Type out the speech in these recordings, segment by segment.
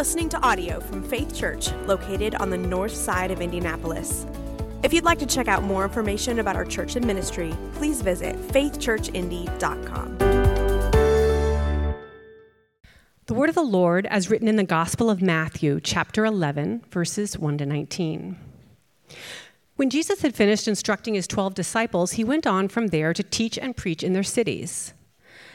listening to audio from Faith Church, located on the north side of Indianapolis. If you'd like to check out more information about our church and ministry, please visit faithchurchindy.com. The word of the Lord, as written in the Gospel of Matthew, chapter 11, verses 1 to 19. When Jesus had finished instructing his 12 disciples, he went on from there to teach and preach in their cities.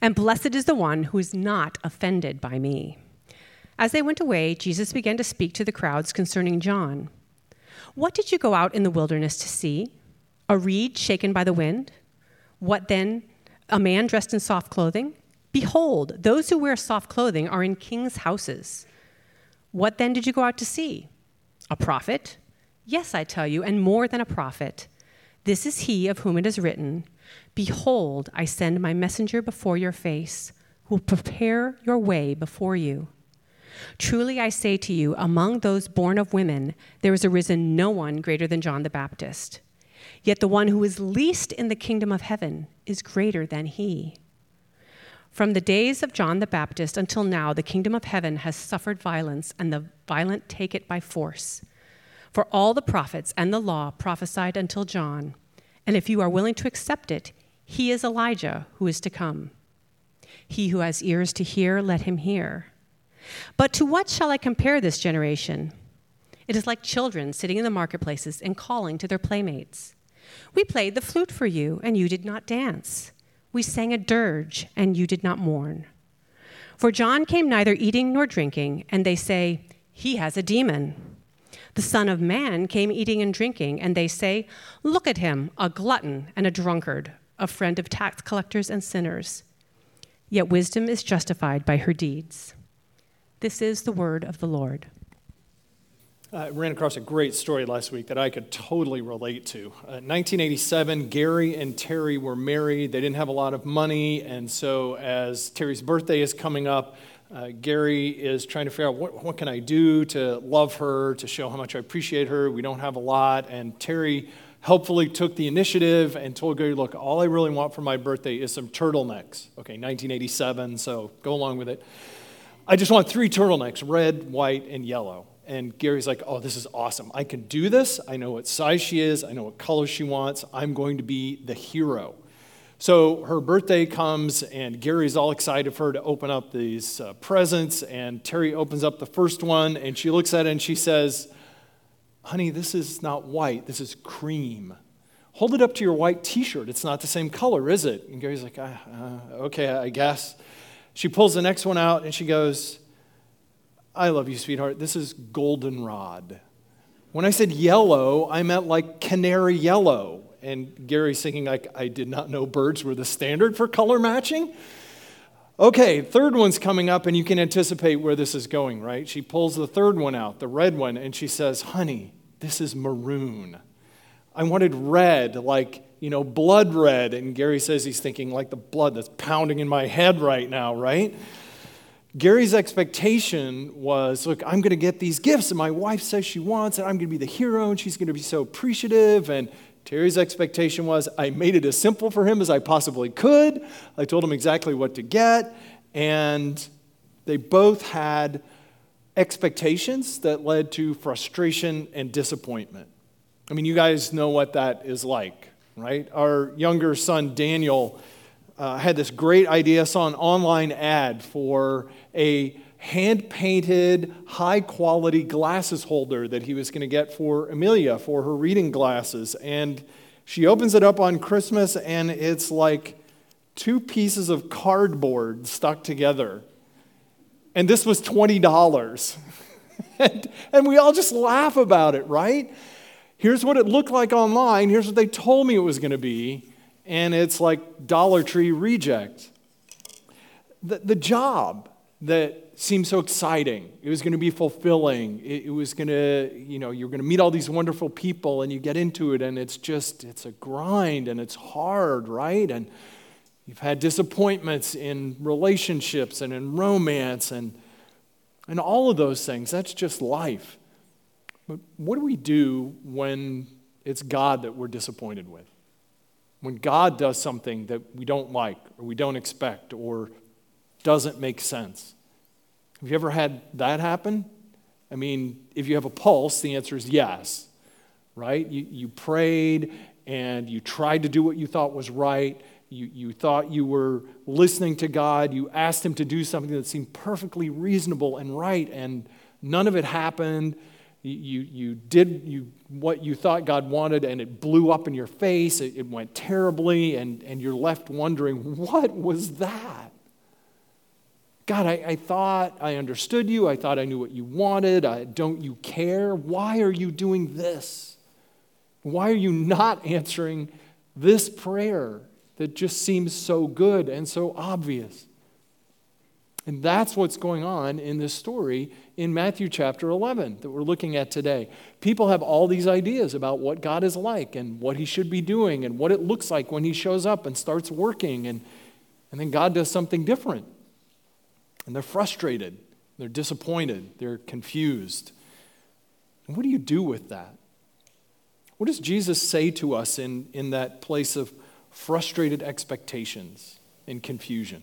And blessed is the one who is not offended by me. As they went away, Jesus began to speak to the crowds concerning John. What did you go out in the wilderness to see? A reed shaken by the wind? What then? A man dressed in soft clothing? Behold, those who wear soft clothing are in kings' houses. What then did you go out to see? A prophet? Yes, I tell you, and more than a prophet. This is he of whom it is written Behold, I send my messenger before your face, who will prepare your way before you. Truly I say to you, among those born of women, there has arisen no one greater than John the Baptist. Yet the one who is least in the kingdom of heaven is greater than he. From the days of John the Baptist until now, the kingdom of heaven has suffered violence, and the violent take it by force. For all the prophets and the law prophesied until John. And if you are willing to accept it, he is Elijah who is to come. He who has ears to hear, let him hear. But to what shall I compare this generation? It is like children sitting in the marketplaces and calling to their playmates. We played the flute for you, and you did not dance. We sang a dirge, and you did not mourn. For John came neither eating nor drinking, and they say, He has a demon. The Son of Man came eating and drinking, and they say, Look at him, a glutton and a drunkard, a friend of tax collectors and sinners. Yet wisdom is justified by her deeds. This is the word of the Lord. I ran across a great story last week that I could totally relate to. Uh, 1987, Gary and Terry were married. They didn't have a lot of money, and so as Terry's birthday is coming up, uh, Gary is trying to figure out what, what can I do to love her, to show how much I appreciate her. We don't have a lot, and Terry helpfully took the initiative and told Gary, look, all I really want for my birthday is some turtlenecks. Okay, 1987, so go along with it. I just want three turtlenecks red, white, and yellow. And Gary's like, oh, this is awesome. I can do this. I know what size she is, I know what color she wants. I'm going to be the hero. So her birthday comes, and Gary's all excited for her to open up these uh, presents. And Terry opens up the first one, and she looks at it and she says, honey, this is not white, this is cream. Hold it up to your white t shirt. It's not the same color, is it? And Gary's like, uh, uh, okay, I guess. She pulls the next one out and she goes, I love you, sweetheart. This is goldenrod. When I said yellow, I meant like canary yellow. And Gary's thinking, like, I did not know birds were the standard for color matching. Okay, third one's coming up, and you can anticipate where this is going, right? She pulls the third one out, the red one, and she says, Honey, this is maroon. I wanted red, like, you know, blood red. And Gary says he's thinking, like the blood that's pounding in my head right now, right? Gary's expectation was look, I'm going to get these gifts, and my wife says she wants, and I'm going to be the hero, and she's going to be so appreciative. And Terry's expectation was I made it as simple for him as I possibly could. I told him exactly what to get, and they both had expectations that led to frustration and disappointment. I mean, you guys know what that is like, right? Our younger son, Daniel, uh, had this great idea, saw an online ad for a hand painted, high quality glasses holder that he was going to get for Amelia for her reading glasses. And she opens it up on Christmas, and it's like two pieces of cardboard stuck together. And this was $20. and, and we all just laugh about it, right? Here's what it looked like online. Here's what they told me it was going to be. And it's like Dollar Tree reject. The, the job that seemed so exciting. It was going to be fulfilling. It, it was going to, you know, you're going to meet all these wonderful people and you get into it and it's just, it's a grind and it's hard, right? And you've had disappointments in relationships and in romance and, and all of those things. That's just life. But what do we do when it's God that we're disappointed with? When God does something that we don't like or we don't expect or doesn't make sense? Have you ever had that happen? I mean, if you have a pulse, the answer is yes, right? You, you prayed and you tried to do what you thought was right. You, you thought you were listening to God. You asked Him to do something that seemed perfectly reasonable and right, and none of it happened. You, you did you, what you thought God wanted, and it blew up in your face. It, it went terribly, and, and you're left wondering, what was that? God, I, I, thought I understood you. I thought I knew what you wanted. I, don't you care? Why are you doing this? Why are you not answering this prayer that just seems so good and so obvious? And that's what's going on in this story in Matthew chapter 11 that we're looking at today. People have all these ideas about what God is like and what he should be doing and what it looks like when he shows up and starts working. And, and then God does something different. And they're frustrated, they're disappointed, they're confused. And what do you do with that? What does Jesus say to us in, in that place of frustrated expectations and confusion?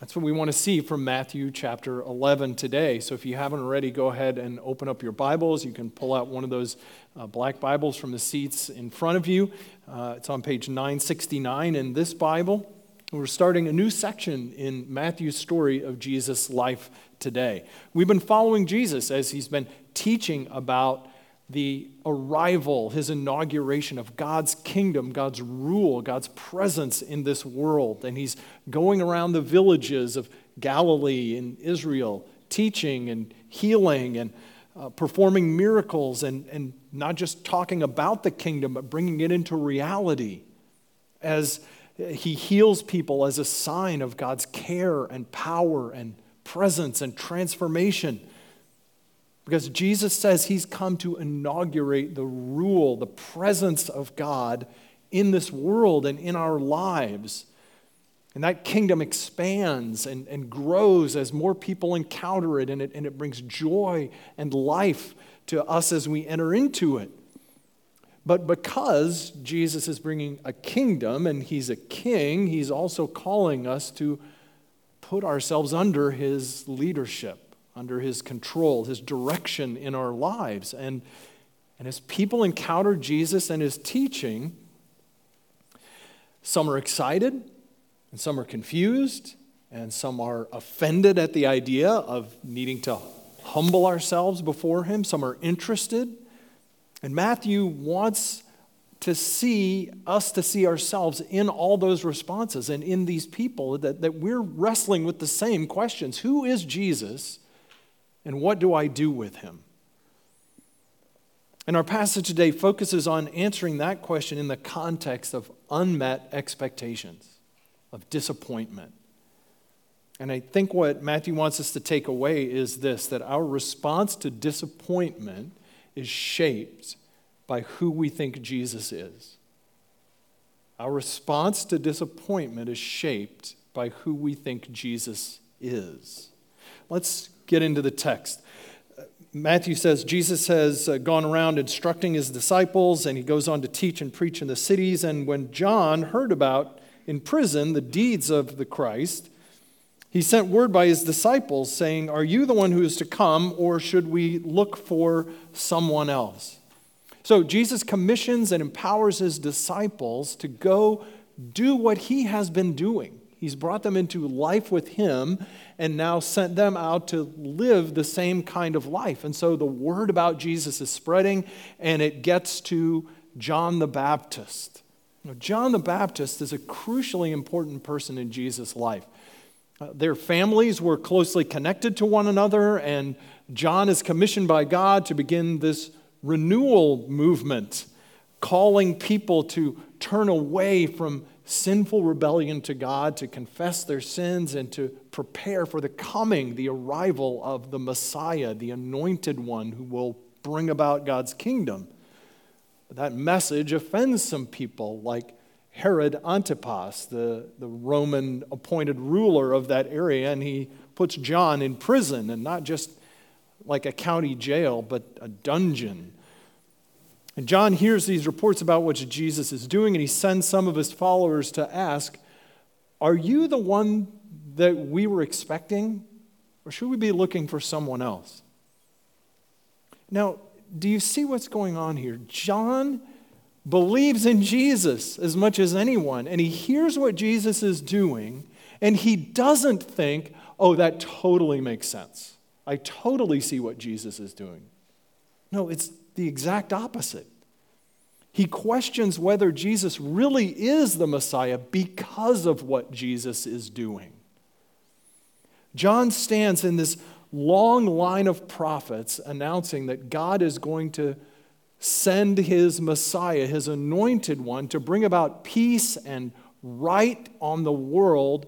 That's what we want to see from Matthew chapter 11 today. So if you haven't already, go ahead and open up your Bibles. You can pull out one of those uh, black Bibles from the seats in front of you. Uh, it's on page 969 in this Bible. We're starting a new section in Matthew's story of Jesus' life today. We've been following Jesus as he's been teaching about the arrival, his inauguration of God's kingdom, God's rule, God's presence in this world. And he's going around the villages of Galilee and Israel, teaching and healing and uh, performing miracles, and, and not just talking about the kingdom, but bringing it into reality as he heals people as a sign of God's care and power and presence and transformation. Because Jesus says he's come to inaugurate the rule, the presence of God in this world and in our lives. And that kingdom expands and, and grows as more people encounter it and, it, and it brings joy and life to us as we enter into it. But because Jesus is bringing a kingdom and he's a king, he's also calling us to put ourselves under his leadership, under his control, his direction in our lives. And, and as people encounter Jesus and his teaching, some are excited and some are confused and some are offended at the idea of needing to humble ourselves before him. Some are interested and Matthew wants to see us to see ourselves in all those responses and in these people that, that we're wrestling with the same questions Who is Jesus and what do I do with him? And our passage today focuses on answering that question in the context of unmet expectations, of disappointment. And I think what Matthew wants us to take away is this that our response to disappointment is shaped by who we think Jesus is. Our response to disappointment is shaped by who we think Jesus is. Let's get into the text. Matthew says Jesus has uh, gone around instructing his disciples, and he goes on to teach and preach in the cities. And when John heard about in prison the deeds of the Christ, he sent word by his disciples saying, Are you the one who is to come, or should we look for someone else? So Jesus commissions and empowers his disciples to go do what he has been doing. He's brought them into life with him and now sent them out to live the same kind of life. And so the word about Jesus is spreading and it gets to John the Baptist. Now, John the Baptist is a crucially important person in Jesus' life. Their families were closely connected to one another, and John is commissioned by God to begin this renewal movement, calling people to turn away from sinful rebellion to God, to confess their sins, and to prepare for the coming, the arrival of the Messiah, the anointed one who will bring about God's kingdom. But that message offends some people, like Herod Antipas, the, the Roman appointed ruler of that area, and he puts John in prison, and not just like a county jail, but a dungeon. And John hears these reports about what Jesus is doing, and he sends some of his followers to ask, Are you the one that we were expecting, or should we be looking for someone else? Now, do you see what's going on here? John believes in Jesus as much as anyone, and he hears what Jesus is doing, and he doesn't think, oh, that totally makes sense. I totally see what Jesus is doing. No, it's the exact opposite. He questions whether Jesus really is the Messiah because of what Jesus is doing. John stands in this long line of prophets announcing that God is going to send his Messiah, his anointed one, to bring about peace and right on the world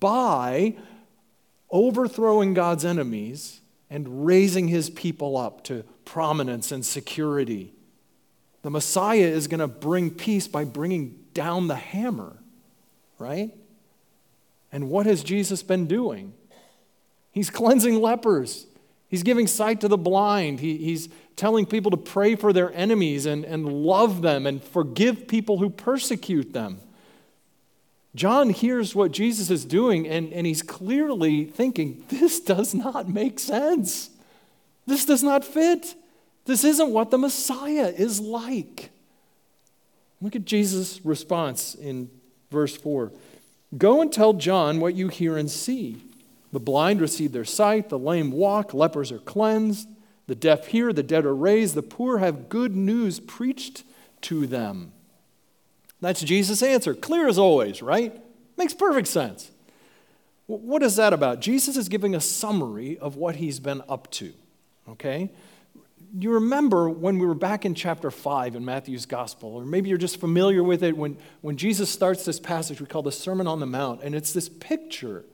by overthrowing God's enemies and raising his people up to prominence and security. The Messiah is going to bring peace by bringing down the hammer, right? And what has Jesus been doing? He's cleansing lepers. He's giving sight to the blind. He, he's telling people to pray for their enemies and, and love them and forgive people who persecute them. John hears what Jesus is doing, and, and he's clearly thinking, this does not make sense. This does not fit. This isn't what the Messiah is like. Look at Jesus' response in verse 4 Go and tell John what you hear and see. The blind receive their sight, the lame walk, lepers are cleansed, the deaf hear, the dead are raised, the poor have good news preached to them. That's Jesus' answer. Clear as always, right? Makes perfect sense. What is that about? Jesus is giving a summary of what he's been up to. Okay? You remember when we were back in chapter 5 in Matthew's gospel, or maybe you're just familiar with it when, when Jesus starts this passage we call the Sermon on the Mount, and it's this picture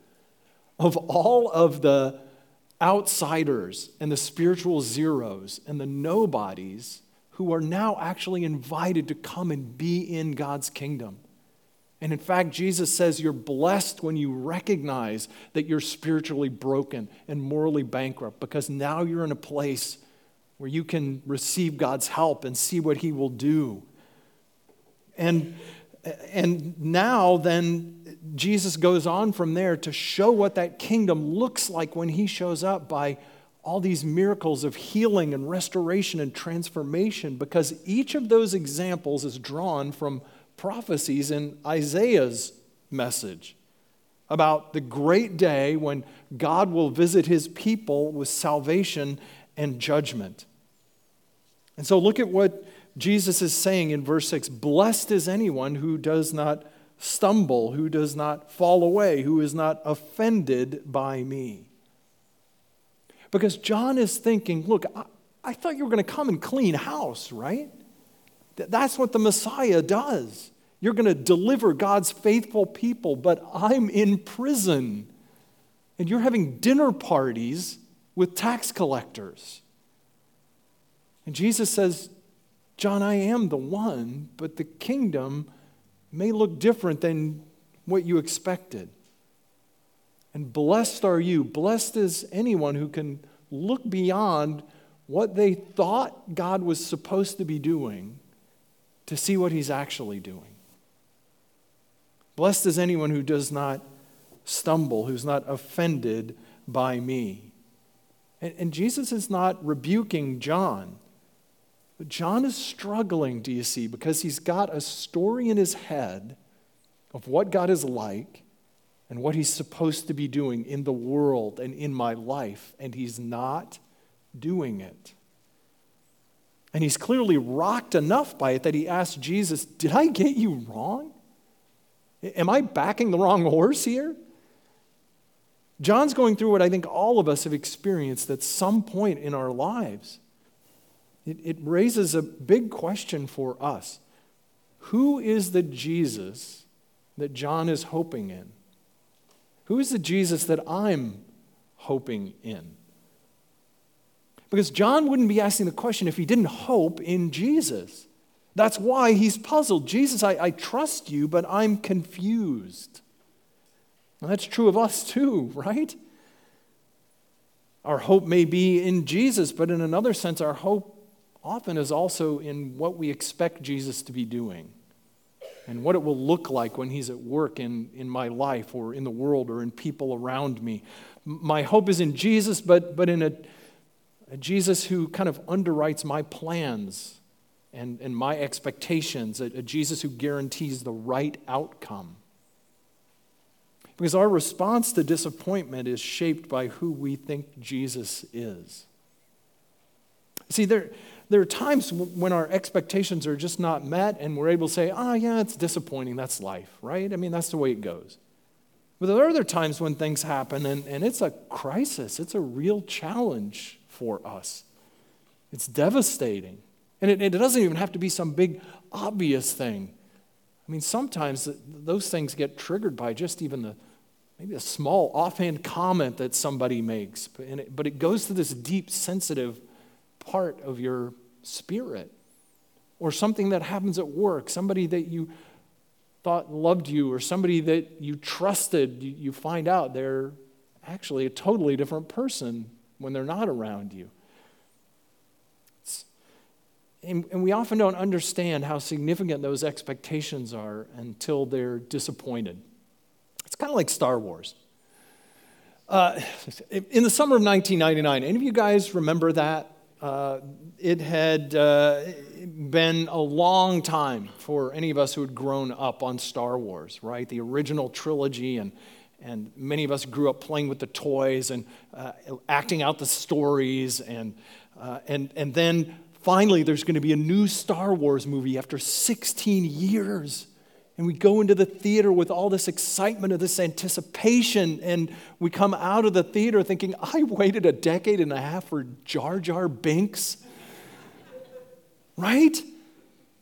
of all of the outsiders and the spiritual zeros and the nobodies who are now actually invited to come and be in God's kingdom. And in fact, Jesus says you're blessed when you recognize that you're spiritually broken and morally bankrupt because now you're in a place where you can receive God's help and see what He will do. And, and now, then, Jesus goes on from there to show what that kingdom looks like when He shows up by all these miracles of healing and restoration and transformation because each of those examples is drawn from prophecies in Isaiah's message about the great day when God will visit his people with salvation and judgment. And so look at what Jesus is saying in verse 6 Blessed is anyone who does not stumble, who does not fall away, who is not offended by me. Because John is thinking, look, I, I thought you were going to come and clean house, right? That's what the Messiah does. You're going to deliver God's faithful people, but I'm in prison. And you're having dinner parties with tax collectors. And Jesus says, John, I am the one, but the kingdom may look different than what you expected. And blessed are you. Blessed is anyone who can look beyond what they thought God was supposed to be doing to see what He's actually doing. Blessed is anyone who does not stumble, who's not offended by me. And, Jesus is not rebuking John. But John is struggling, do you see, because he's got a story in his head of what God is like and what he's supposed to be doing in the world and in my life, and he's not doing it. And he's clearly rocked enough by it that he asks Jesus, Did I get you wrong? Am I backing the wrong horse here? John's going through what I think all of us have experienced at some point in our lives. It, it raises a big question for us Who is the Jesus that John is hoping in? Who is the Jesus that I'm hoping in? Because John wouldn't be asking the question if he didn't hope in Jesus. That's why he's puzzled. Jesus, I, I trust you, but I'm confused. And that's true of us too, right? Our hope may be in Jesus, but in another sense, our hope often is also in what we expect Jesus to be doing and what it will look like when he's at work in, in my life or in the world or in people around me. My hope is in Jesus, but, but in a, a Jesus who kind of underwrites my plans and, and my expectations, a, a Jesus who guarantees the right outcome. Because our response to disappointment is shaped by who we think Jesus is. See, there, there are times when our expectations are just not met and we're able to say, oh, yeah, it's disappointing. That's life, right? I mean, that's the way it goes. But there are other times when things happen and, and it's a crisis, it's a real challenge for us. It's devastating. And it, it doesn't even have to be some big, obvious thing. I mean, sometimes those things get triggered by just even the maybe a small offhand comment that somebody makes, but it, but it goes to this deep, sensitive part of your spirit. Or something that happens at work, somebody that you thought loved you, or somebody that you trusted, you, find out they're actually a totally different person when they're not around you. And, and, we often don't understand how significant those expectations are until they're disappointed. It's kind of like Star Wars. Uh, in the summer of 1999, any of you guys remember that? Uh, it had uh, been a long time for any of us who had grown up on Star Wars, right? The original trilogy, and, and many of us grew up playing with the toys and uh, acting out the stories. And, uh, and, and then finally, there's going to be a new Star Wars movie after 16 years. And we go into the theater with all this excitement of this anticipation, and we come out of the theater thinking, I waited a decade and a half for Jar Jar Binks. right?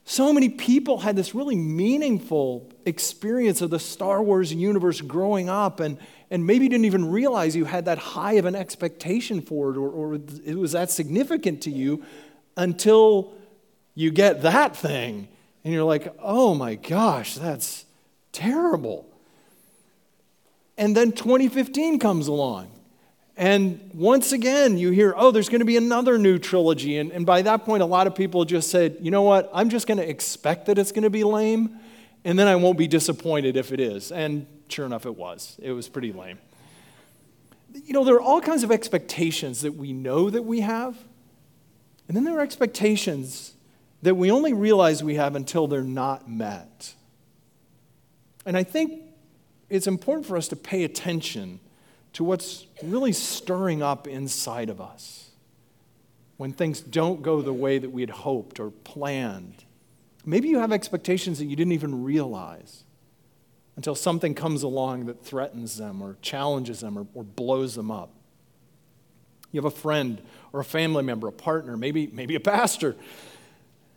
So many people had this really meaningful experience of the Star Wars universe growing up, and, and maybe didn't even realize you had that high of an expectation for it, or, or it was that significant to you until you get that thing and you're like, oh my gosh, that's terrible. And then 2015 comes along. And once again, you hear, oh, there's going to be another new trilogy. And, and by that point, a lot of people just said, you know what? I'm just going to expect that it's going to be lame, and then I won't be disappointed if it is. And sure enough, it was. It was pretty lame. You know, there are all kinds of expectations that we know that we have, and then there are expectations that we only realize we have until they're not met. And I think it's important for us to pay attention to what's really stirring up inside of us when things don't go the way that we had hoped or planned. Maybe you have expectations that you didn't even realize until something comes along that threatens them or challenges them or, or blows them up. You have a friend or a family member, a partner, maybe, maybe a pastor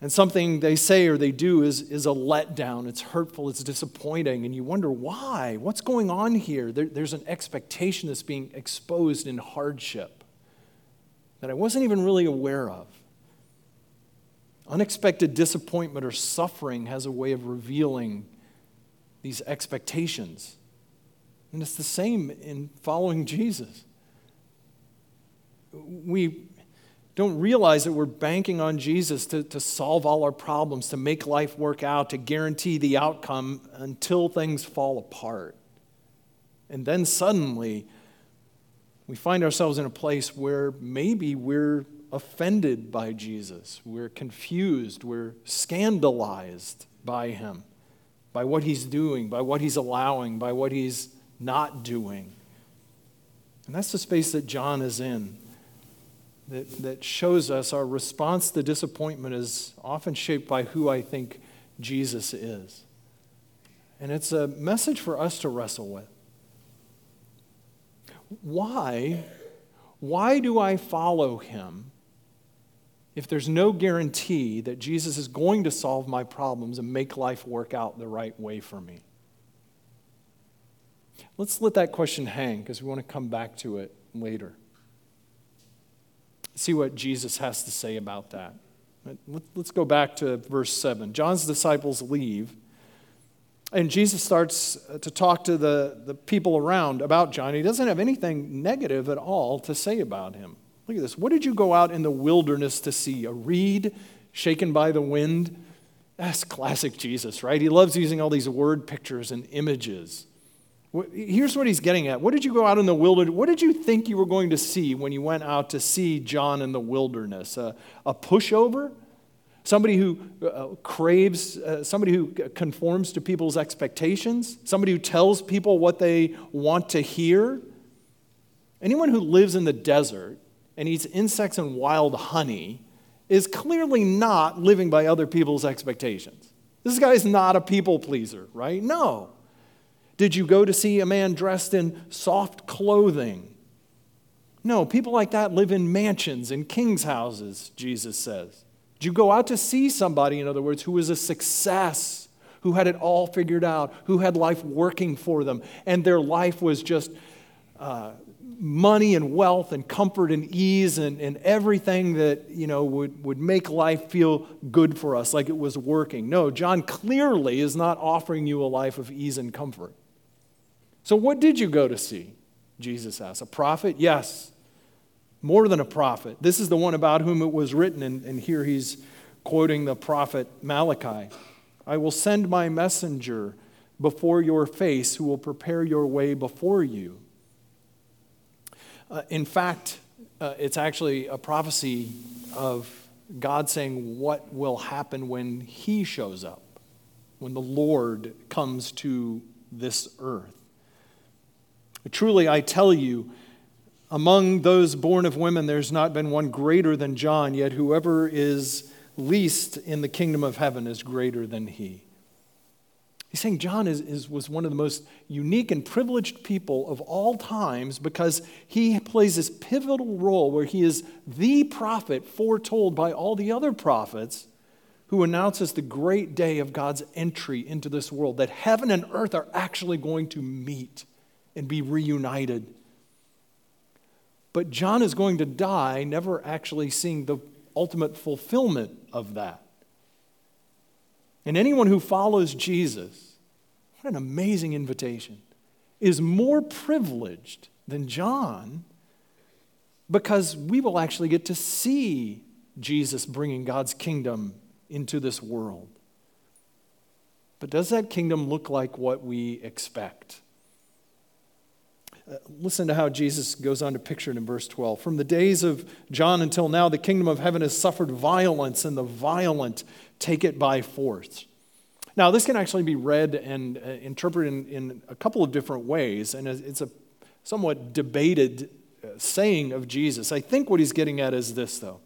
and something they say or they do is, is a letdown. It's hurtful, it's disappointing, and you wonder why? What's going on here? There, there's an expectation that's being exposed in hardship that I wasn't even really aware of. Unexpected disappointment or suffering has a way of revealing these expectations. And it's the same in following Jesus. We don't realize that we're banking on Jesus to, to solve all our problems, to make life work out, to guarantee the outcome until things fall apart. And then suddenly, we find ourselves in a place where maybe we're offended by Jesus, we're confused, we're scandalized by him, by what he's doing, by what he's allowing, by what he's not doing. And that's the space that John is in that, that shows us our response to disappointment is often shaped by who I think Jesus is. And it's a message for us to wrestle with. Why? Why do I follow him if there's no guarantee that Jesus is going to solve my problems and make life work out the right way for me? Let's let that question hang because we want to come back to it later. See what Jesus has to say about that. Let's go back to verse 7. John's disciples leave, and Jesus starts uh, to talk to the, the people around about John. He doesn't have anything negative at all to say about him. Look at this. What did you go out in the wilderness to see? A reed shaken by the wind? That's classic Jesus, right? He loves using all these word pictures and images. Here's what he's getting at. What did you go out in the wilderness? What did you think you were going to see when you went out to see John in the wilderness? A, a pushover? Somebody who uh, craves, uh, somebody who conforms to people's expectations? Somebody who tells people what they want to hear? Anyone who lives in the desert and eats insects and wild honey is clearly not living by other people's expectations. This guy is not a people pleaser, right? No. Did you go to see a man dressed in soft clothing? No, people like that live in mansions and king's houses, Jesus says. Did you go out to see somebody, in other words, who was a success, who had it all figured out, who had life working for them, and their life was just uh, money and wealth and comfort and ease and, and everything that you know would, would make life feel good for us like it was working no john clearly is not offering you a life of ease and comfort so what did you go to see? Jesus asked. A prophet? Yes. More than a prophet. This is the one about whom it was written and, and here he's quoting the prophet malachi. I will send my messenger before your face who will prepare your way before you. Uh, in fact, uh, it's actually a prophecy of God saying what will happen when He shows up, when the Lord comes to this earth. Truly, I tell you, among those born of women, there's not been one greater than John, yet whoever is least in the kingdom of heaven is greater than he. He's saying John is, is, was one of the most unique and privileged people of all times because he plays this pivotal role where he is the prophet foretold by all the other prophets who announces the great day of God's entry into this world, that heaven and earth are actually going to meet and be reunited. But John is going to die, never actually seeing the ultimate fulfillment of that. And anyone who follows Jesus, what an amazing invitation, is more privileged than John because we will actually get to see Jesus bringing God's kingdom into this world. But does that kingdom look like what we expect? Uh, listen to how Jesus goes on to picture it in verse 12. From the days of John until now, the kingdom of heaven has suffered violence, and the violent take it by force. Now, this can actually be read and uh, interpreted in, in, a couple of different ways, and it's a somewhat debated uh, saying of Jesus. I think what he's getting at is this, though.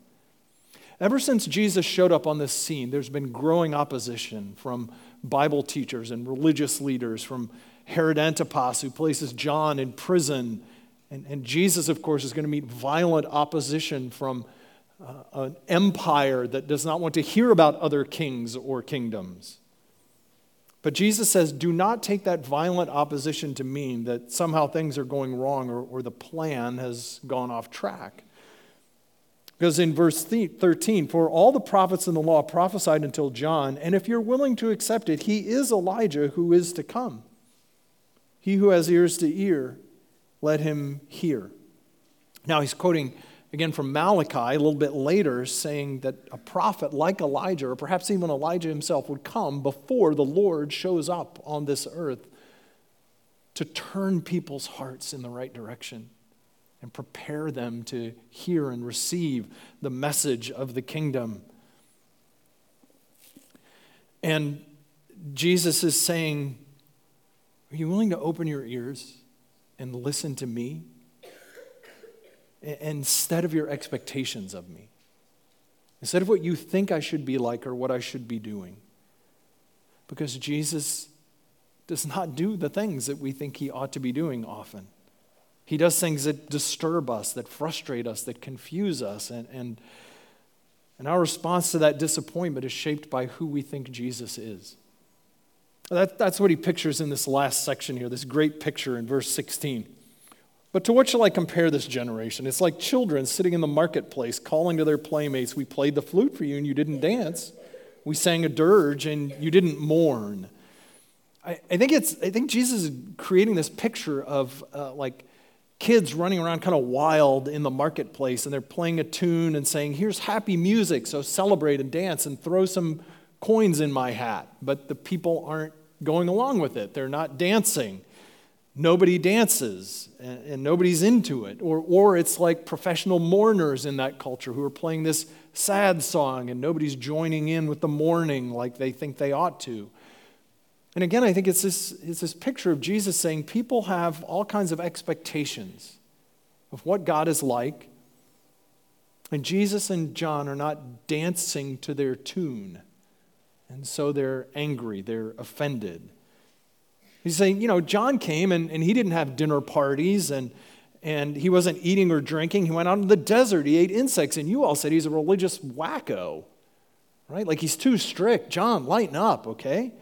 Ever since Jesus showed up on this scene, there's been growing opposition from Bible teachers and religious leaders, from Herod Antipas, who places John in prison. And, and Jesus, of course, is going to meet violent opposition from uh, an empire that does not want to hear about other kings or kingdoms. But Jesus says, do not take that violent opposition to mean that somehow things are going wrong or, or the plan has gone off track. Because in verse 13, for all the prophets in the law prophesied until John, and if you're willing to accept it, he is Elijah who is to come. He who has ears to hear, let him hear. Now he's quoting again from Malachi a little bit later, saying that a prophet like Elijah, or perhaps even Elijah himself, would come before the Lord shows up on this earth to turn people's hearts in the right direction and prepare them to hear and receive the message of the kingdom. And Jesus is saying, are you willing to open your ears and listen to me instead of your expectations of me? Instead of what you think I should be like or what I should be doing? Because Jesus does not do the things that we think he ought to be doing often. He does things that disturb us, that frustrate us, that confuse us. And, and, and our response to that disappointment is shaped by who we think Jesus is. That, that's what he pictures in this last section here, this great picture in verse 16. But to what shall I compare this generation? It's like children sitting in the marketplace calling to their playmates, We played the flute for you and you didn't dance. We sang a dirge and you didn't mourn. I, I think, it's, I think Jesus is creating this picture of uh, like kids running around kind of wild in the marketplace and they're playing a tune and saying, Here's happy music, so celebrate and dance and throw some coins in my hat. But the people aren't going along with it, they're not dancing. Nobody dances and, and nobody's into it. Or, or it's like professional mourners in that culture who are playing this sad song and nobody's joining in with the mourning like they think they ought to. And again, I think it's this, it's this picture of Jesus saying people have all kinds of expectations of what God is like. And Jesus and John are not dancing to their tune. And so they're angry, they're offended. He's saying, you know, John came and, and he didn't have dinner parties and, and he wasn't eating or drinking. He went out in the desert, he ate insects, and you all said he's a religious wacko, right? Like he's too strict. John, lighten up, okay?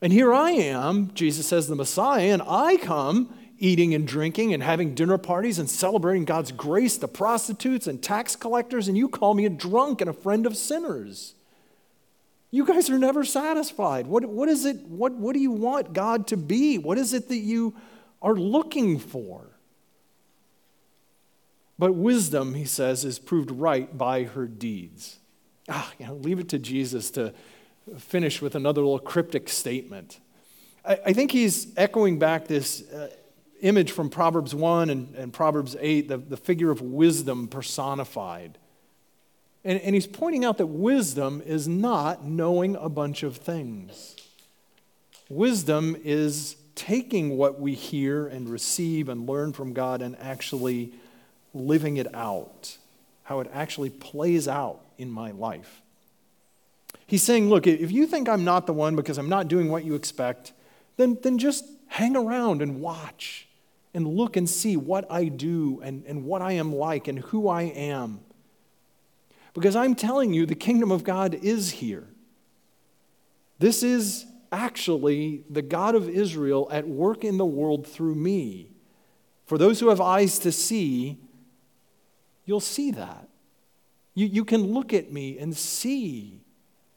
And here I am, Jesus says, the Messiah, and I come eating and drinking and having dinner parties and celebrating God's grace to prostitutes and tax collectors, and you call me a drunk and a friend of sinners. You guys are never satisfied. What, what is it? What, what do you want God to be? What is it that you are looking for? But wisdom, he says, is proved right by her deeds. Ah, you know, leave it to Jesus to finish with another little cryptic statement. I, I think he's echoing back this uh, image from Proverbs 1 and, and Proverbs 8, the, the figure of wisdom personified. And, and he's pointing out that wisdom is not knowing a bunch of things. Wisdom is taking what we hear and receive and learn from God and actually living it out, how it actually plays out in my life. He's saying, look, if you think I'm not the one because I'm not doing what you expect, then, then just hang around and watch and look and see what I do and, and what I am like and who I am. Because I'm telling you, the kingdom of God is here. This is actually the God of Israel at work in the world through me. For those who have eyes to see, you'll see that. You, you can look at me and see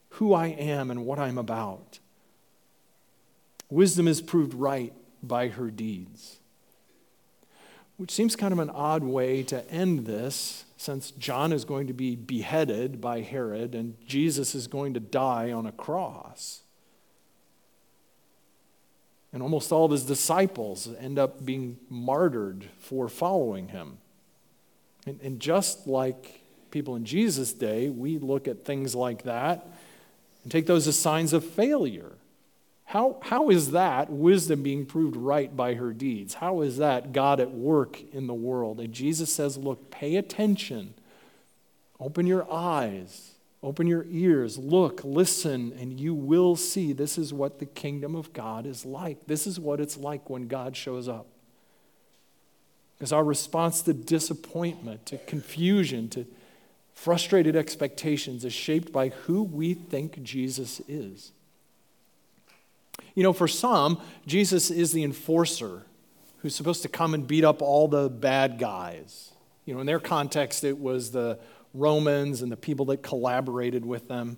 who I am and what I'm about. Wisdom is proved right by her deeds. Which seems kind of an odd way to end this, since John is going to be beheaded by Herod and Jesus is going to die on a cross. And almost all of his disciples end up being martyred for following him. And, and just like people in Jesus' day, we look at things like that and take those as signs of failure. How, how is that wisdom being proved right by her deeds? How is that God at work in the world? And Jesus says, Look, pay attention, open your eyes, open your ears, look, listen, and you will see this is what the kingdom of God is like. This is what it's like when God shows up. Because our response to disappointment, to confusion, to frustrated expectations is shaped by who we think Jesus is. You know, for some, Jesus is the enforcer who's supposed to come and beat up all the bad guys. You know, in their context, it was the Romans and the people that collaborated with them.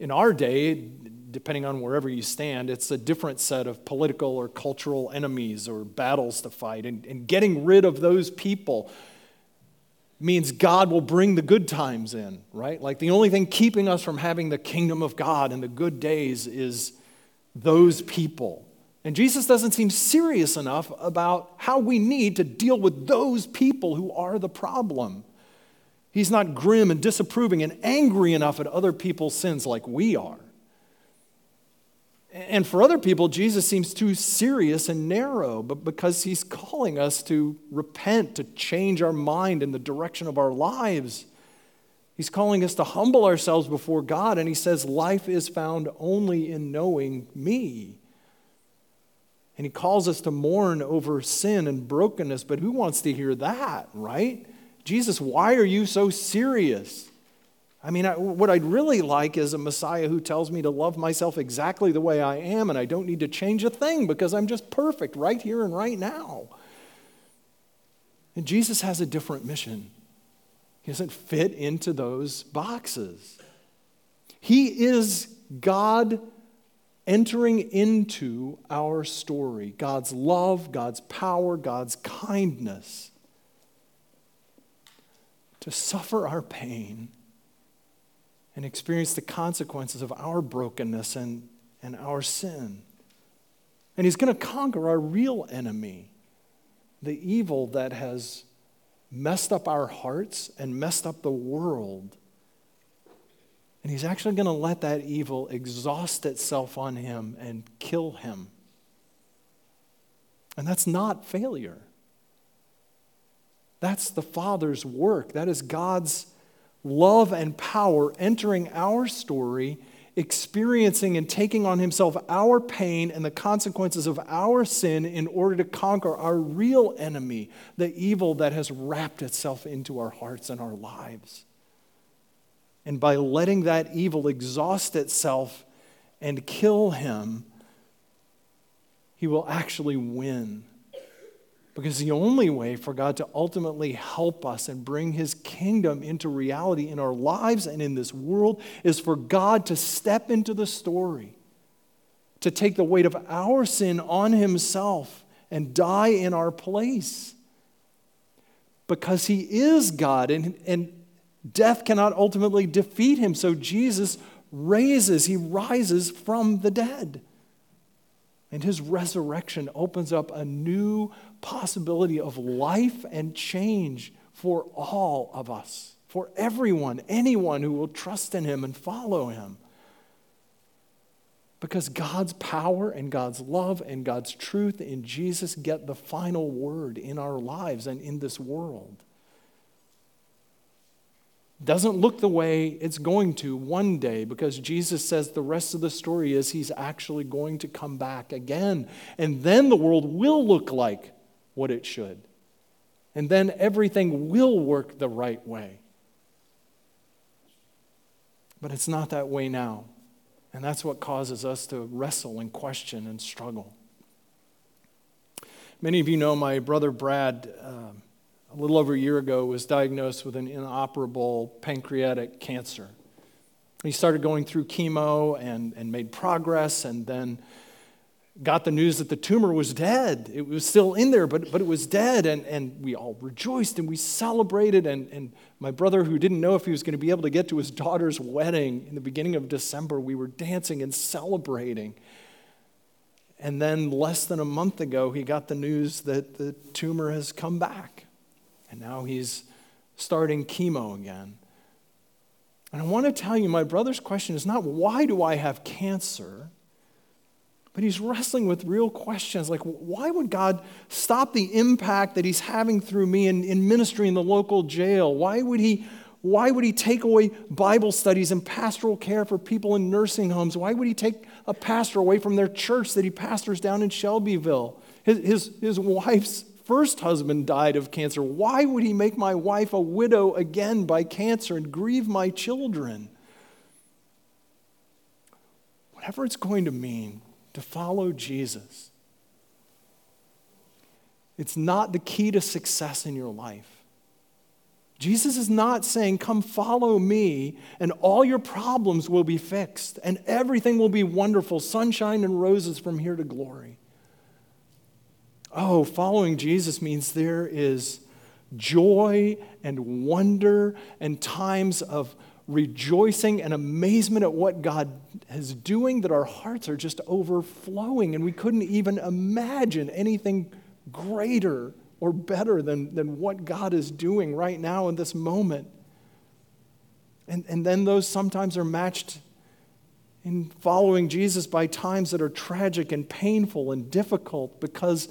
In our day, depending on wherever you stand, it's a different set of political or cultural enemies or battles to fight. And, and getting rid of those people means God will bring the good times in, right? Like the only thing keeping us from having the kingdom of God and the good days is those people. And Jesus doesn't seem serious enough about how we need to deal with those people who are the problem. He's not grim and disapproving and angry enough at other people's sins like we are. And for other people, Jesus seems too serious and narrow, but because he's calling us to repent, to change our mind in the direction of our lives. He's calling us to humble ourselves before God, and he says, Life is found only in knowing me. And he calls us to mourn over sin and brokenness, but who wants to hear that, right? Jesus, why are you so serious I mean, I, what I'd really like is a Messiah who tells me to love myself exactly the way I am and I don't need to change a thing because I'm just perfect right here and right now. And Jesus has a different mission. He doesn't fit into those boxes. He is God entering into our story God's love, God's power, God's kindness to suffer our pain and experience the consequences of our brokenness and, and our sin. And He's going to conquer our real enemy, the evil that has messed up our hearts and messed up the world. And he's actually going to let that evil exhaust itself on him and kill him. And that's not failure. That's the Father's work. That is God's love and power entering our story, experiencing and taking on himself our pain and the consequences of our sin in order to conquer our real enemy, the evil that has wrapped itself into our hearts and our lives. And by letting that evil exhaust itself and kill him, he will actually win. Because the only way for God to ultimately help us and bring his kingdom into reality in our lives and in this world is for God to step into the story, to take the weight of our sin on himself and die in our place. Because he is God and, and death cannot ultimately defeat him. So Jesus raises, he rises from the dead. And his resurrection opens up a new possibility of life and change for all of us, for everyone, anyone who will trust in him and follow him. Because God's power and God's love and God's truth in Jesus get the final word in our lives and in this world. Doesn't look the way it's going to one day because Jesus says the rest of the story is he's actually going to come back again. And then the world will look like what it should. And then everything will work the right way. But it's not that way now. And that's what causes us to wrestle and question and struggle. Many of you know my brother Brad, uh, a little over a year ago, was diagnosed with an inoperable pancreatic cancer. He started going through chemo and, and made progress, and then got the news that the tumor was dead. It was still in there, but, but it was dead. And, and we all rejoiced and we celebrated. And, and my brother, who didn't know if he was going to be able to get to his daughter's wedding in the beginning of December, we were dancing and celebrating. And then, less than a month ago, he got the news that the tumor has come back. And now he's starting chemo again. And I want to tell you, my brother's question is not why do I have cancer? But he's wrestling with real questions like, why would God stop the impact that he's having through me in, in ministry in the local jail? Why would, he, why would he take away Bible studies and pastoral care for people in nursing homes? Why would he take a pastor away from their church that he pastors down in Shelbyville? His, his, his wife's first husband died of cancer. Why would he make my wife a widow again by cancer and grieve my children? Whatever it's going to mean, to follow Jesus. It's not the key to success in your life. Jesus is not saying, Come follow me, and all your problems will be fixed, and everything will be wonderful, sunshine and roses from here to glory. Oh, following Jesus means there is joy and wonder and times of rejoicing and amazement at what God is doing that our hearts are just overflowing, and we couldn't even imagine anything greater or better than, than what God is doing right now in this moment. And, and then those sometimes are matched in following Jesus by times that are tragic and painful and difficult because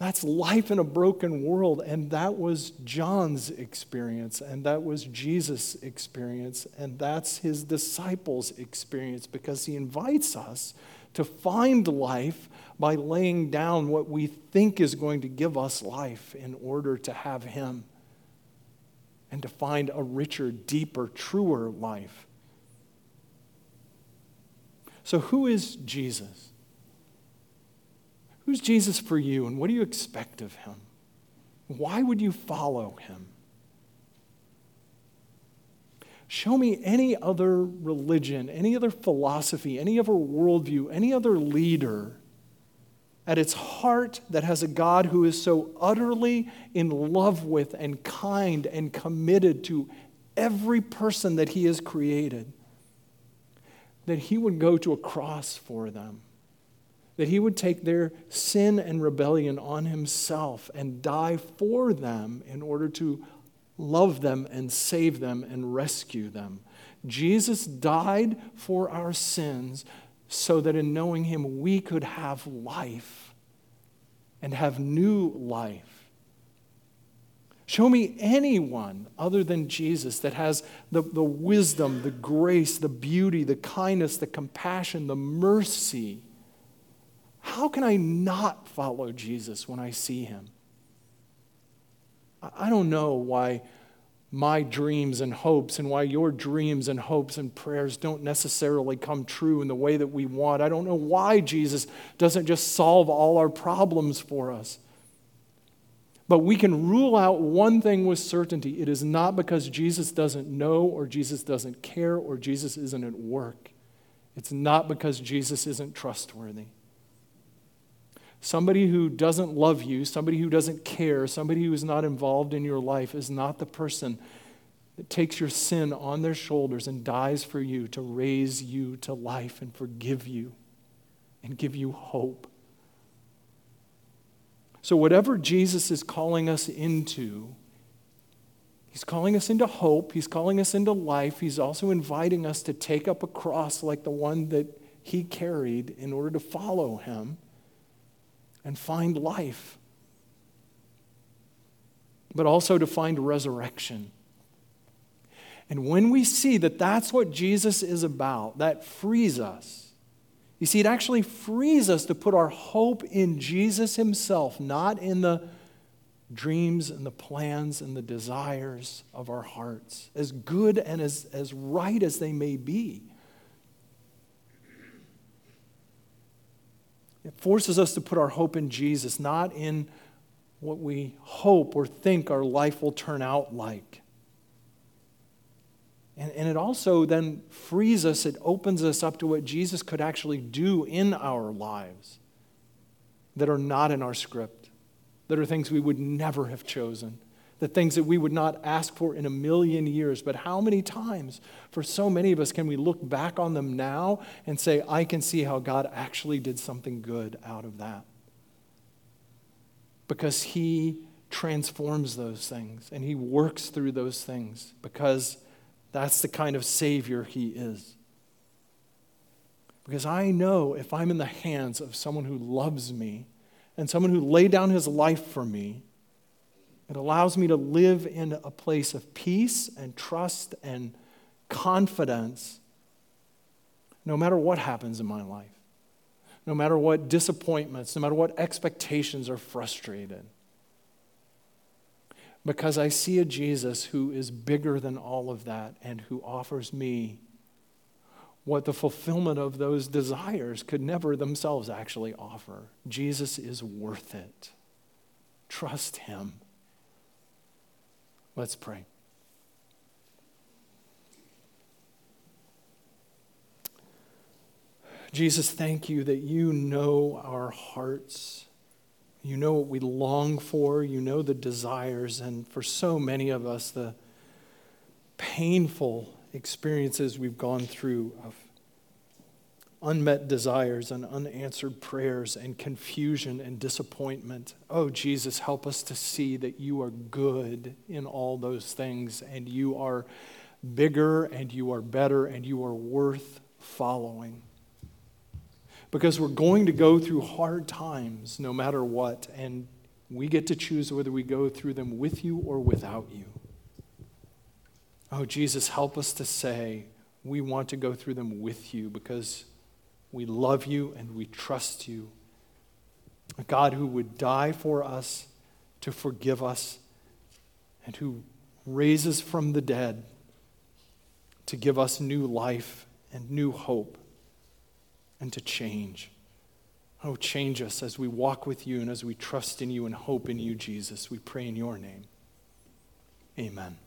that's life in a broken world. And that was John's experience, and that was Jesus' experience, and that's his disciples' experience because he invites us to find life by laying down what we think is going to give us life in order to have him. and to find a richer, deeper, truer life. So, who is Jesus? Who's Jesus for you, and what do you expect of him? Why would you follow him? Show me any other religion, any other philosophy, any other worldview, any other leader at its heart that has a God who is so utterly in love with and kind and committed to every person that he has created, that he would go to a cross for them, that he would take their sin and rebellion on himself and die for them in order to love them and save them and rescue them. Jesus died for our sins so that in knowing him we could have life and have new life. Show me anyone other than Jesus that has the, the wisdom, the grace, the beauty, the kindness, the compassion, the mercy. How can I not follow Jesus when I see him? I don't know why my dreams and hopes and why your dreams and hopes and prayers don't necessarily come true in the way that we want. I don't know why Jesus doesn't just solve all our problems for us. But we can rule out one thing with certainty it is not because Jesus doesn't know or Jesus doesn't care or Jesus isn't at work. It's not because Jesus isn't trustworthy. Somebody who doesn't love you, somebody who doesn't care, somebody who is not involved in your life is not the person that takes your sin on their shoulders and dies for you to raise you to life and forgive you and give you hope. So, whatever Jesus is calling us into, He's calling us into hope. He's calling us into life. He's also inviting us to take up a cross like the one that He carried in order to follow Him and find life, but also to find resurrection. And when we see that that's what Jesus is about, that frees us. You see, it actually frees us to put our hope in Jesus Himself, not in the dreams and the plans and the desires of our hearts, as good and as, as right as they may be. It forces us to put our hope in Jesus, not in what we hope or think our life will turn out like. And, and it also then frees us, it opens us up to what Jesus could actually do in our lives that are not in our script, that are things we would never have chosen the things that we would not ask for in a million years. But how many times, for so many of us, can we look back on them now and say, I can see how God actually did something good out of that? Because He transforms those things and He works through those things because that's the kind of Savior He is. Because I know if I'm in the hands of someone who loves me and someone who laid down his life for me, it allows me to live in a place of peace and trust and confidence no matter what happens in my life, no matter what disappointments, no matter what expectations are frustrated. Because I see a Jesus who is bigger than all of that and who offers me what the fulfillment of those desires could never themselves actually offer. Jesus is worth it. Trust him. Let's pray. Jesus, thank you that you know our hearts. You know what we long for. You know the desires. And for so many of us, the painful experiences we've gone through of unmet desires and unanswered prayers and confusion and disappointment. Oh, Jesus, help us to see that you are good in all those things and you are bigger and you are better and you are worth following. Because we're going to go through hard times no matter what, and we get to choose whether we go through them with you or without you. Oh, Jesus, help us to say, we want to go through them with you because we love you and we trust you. A God who would die for us to forgive us and who raises from the dead to give us new life and new hope and to change. Oh, change us as we walk with you and as we trust in you and hope in you, Jesus. We pray in your name. Amen.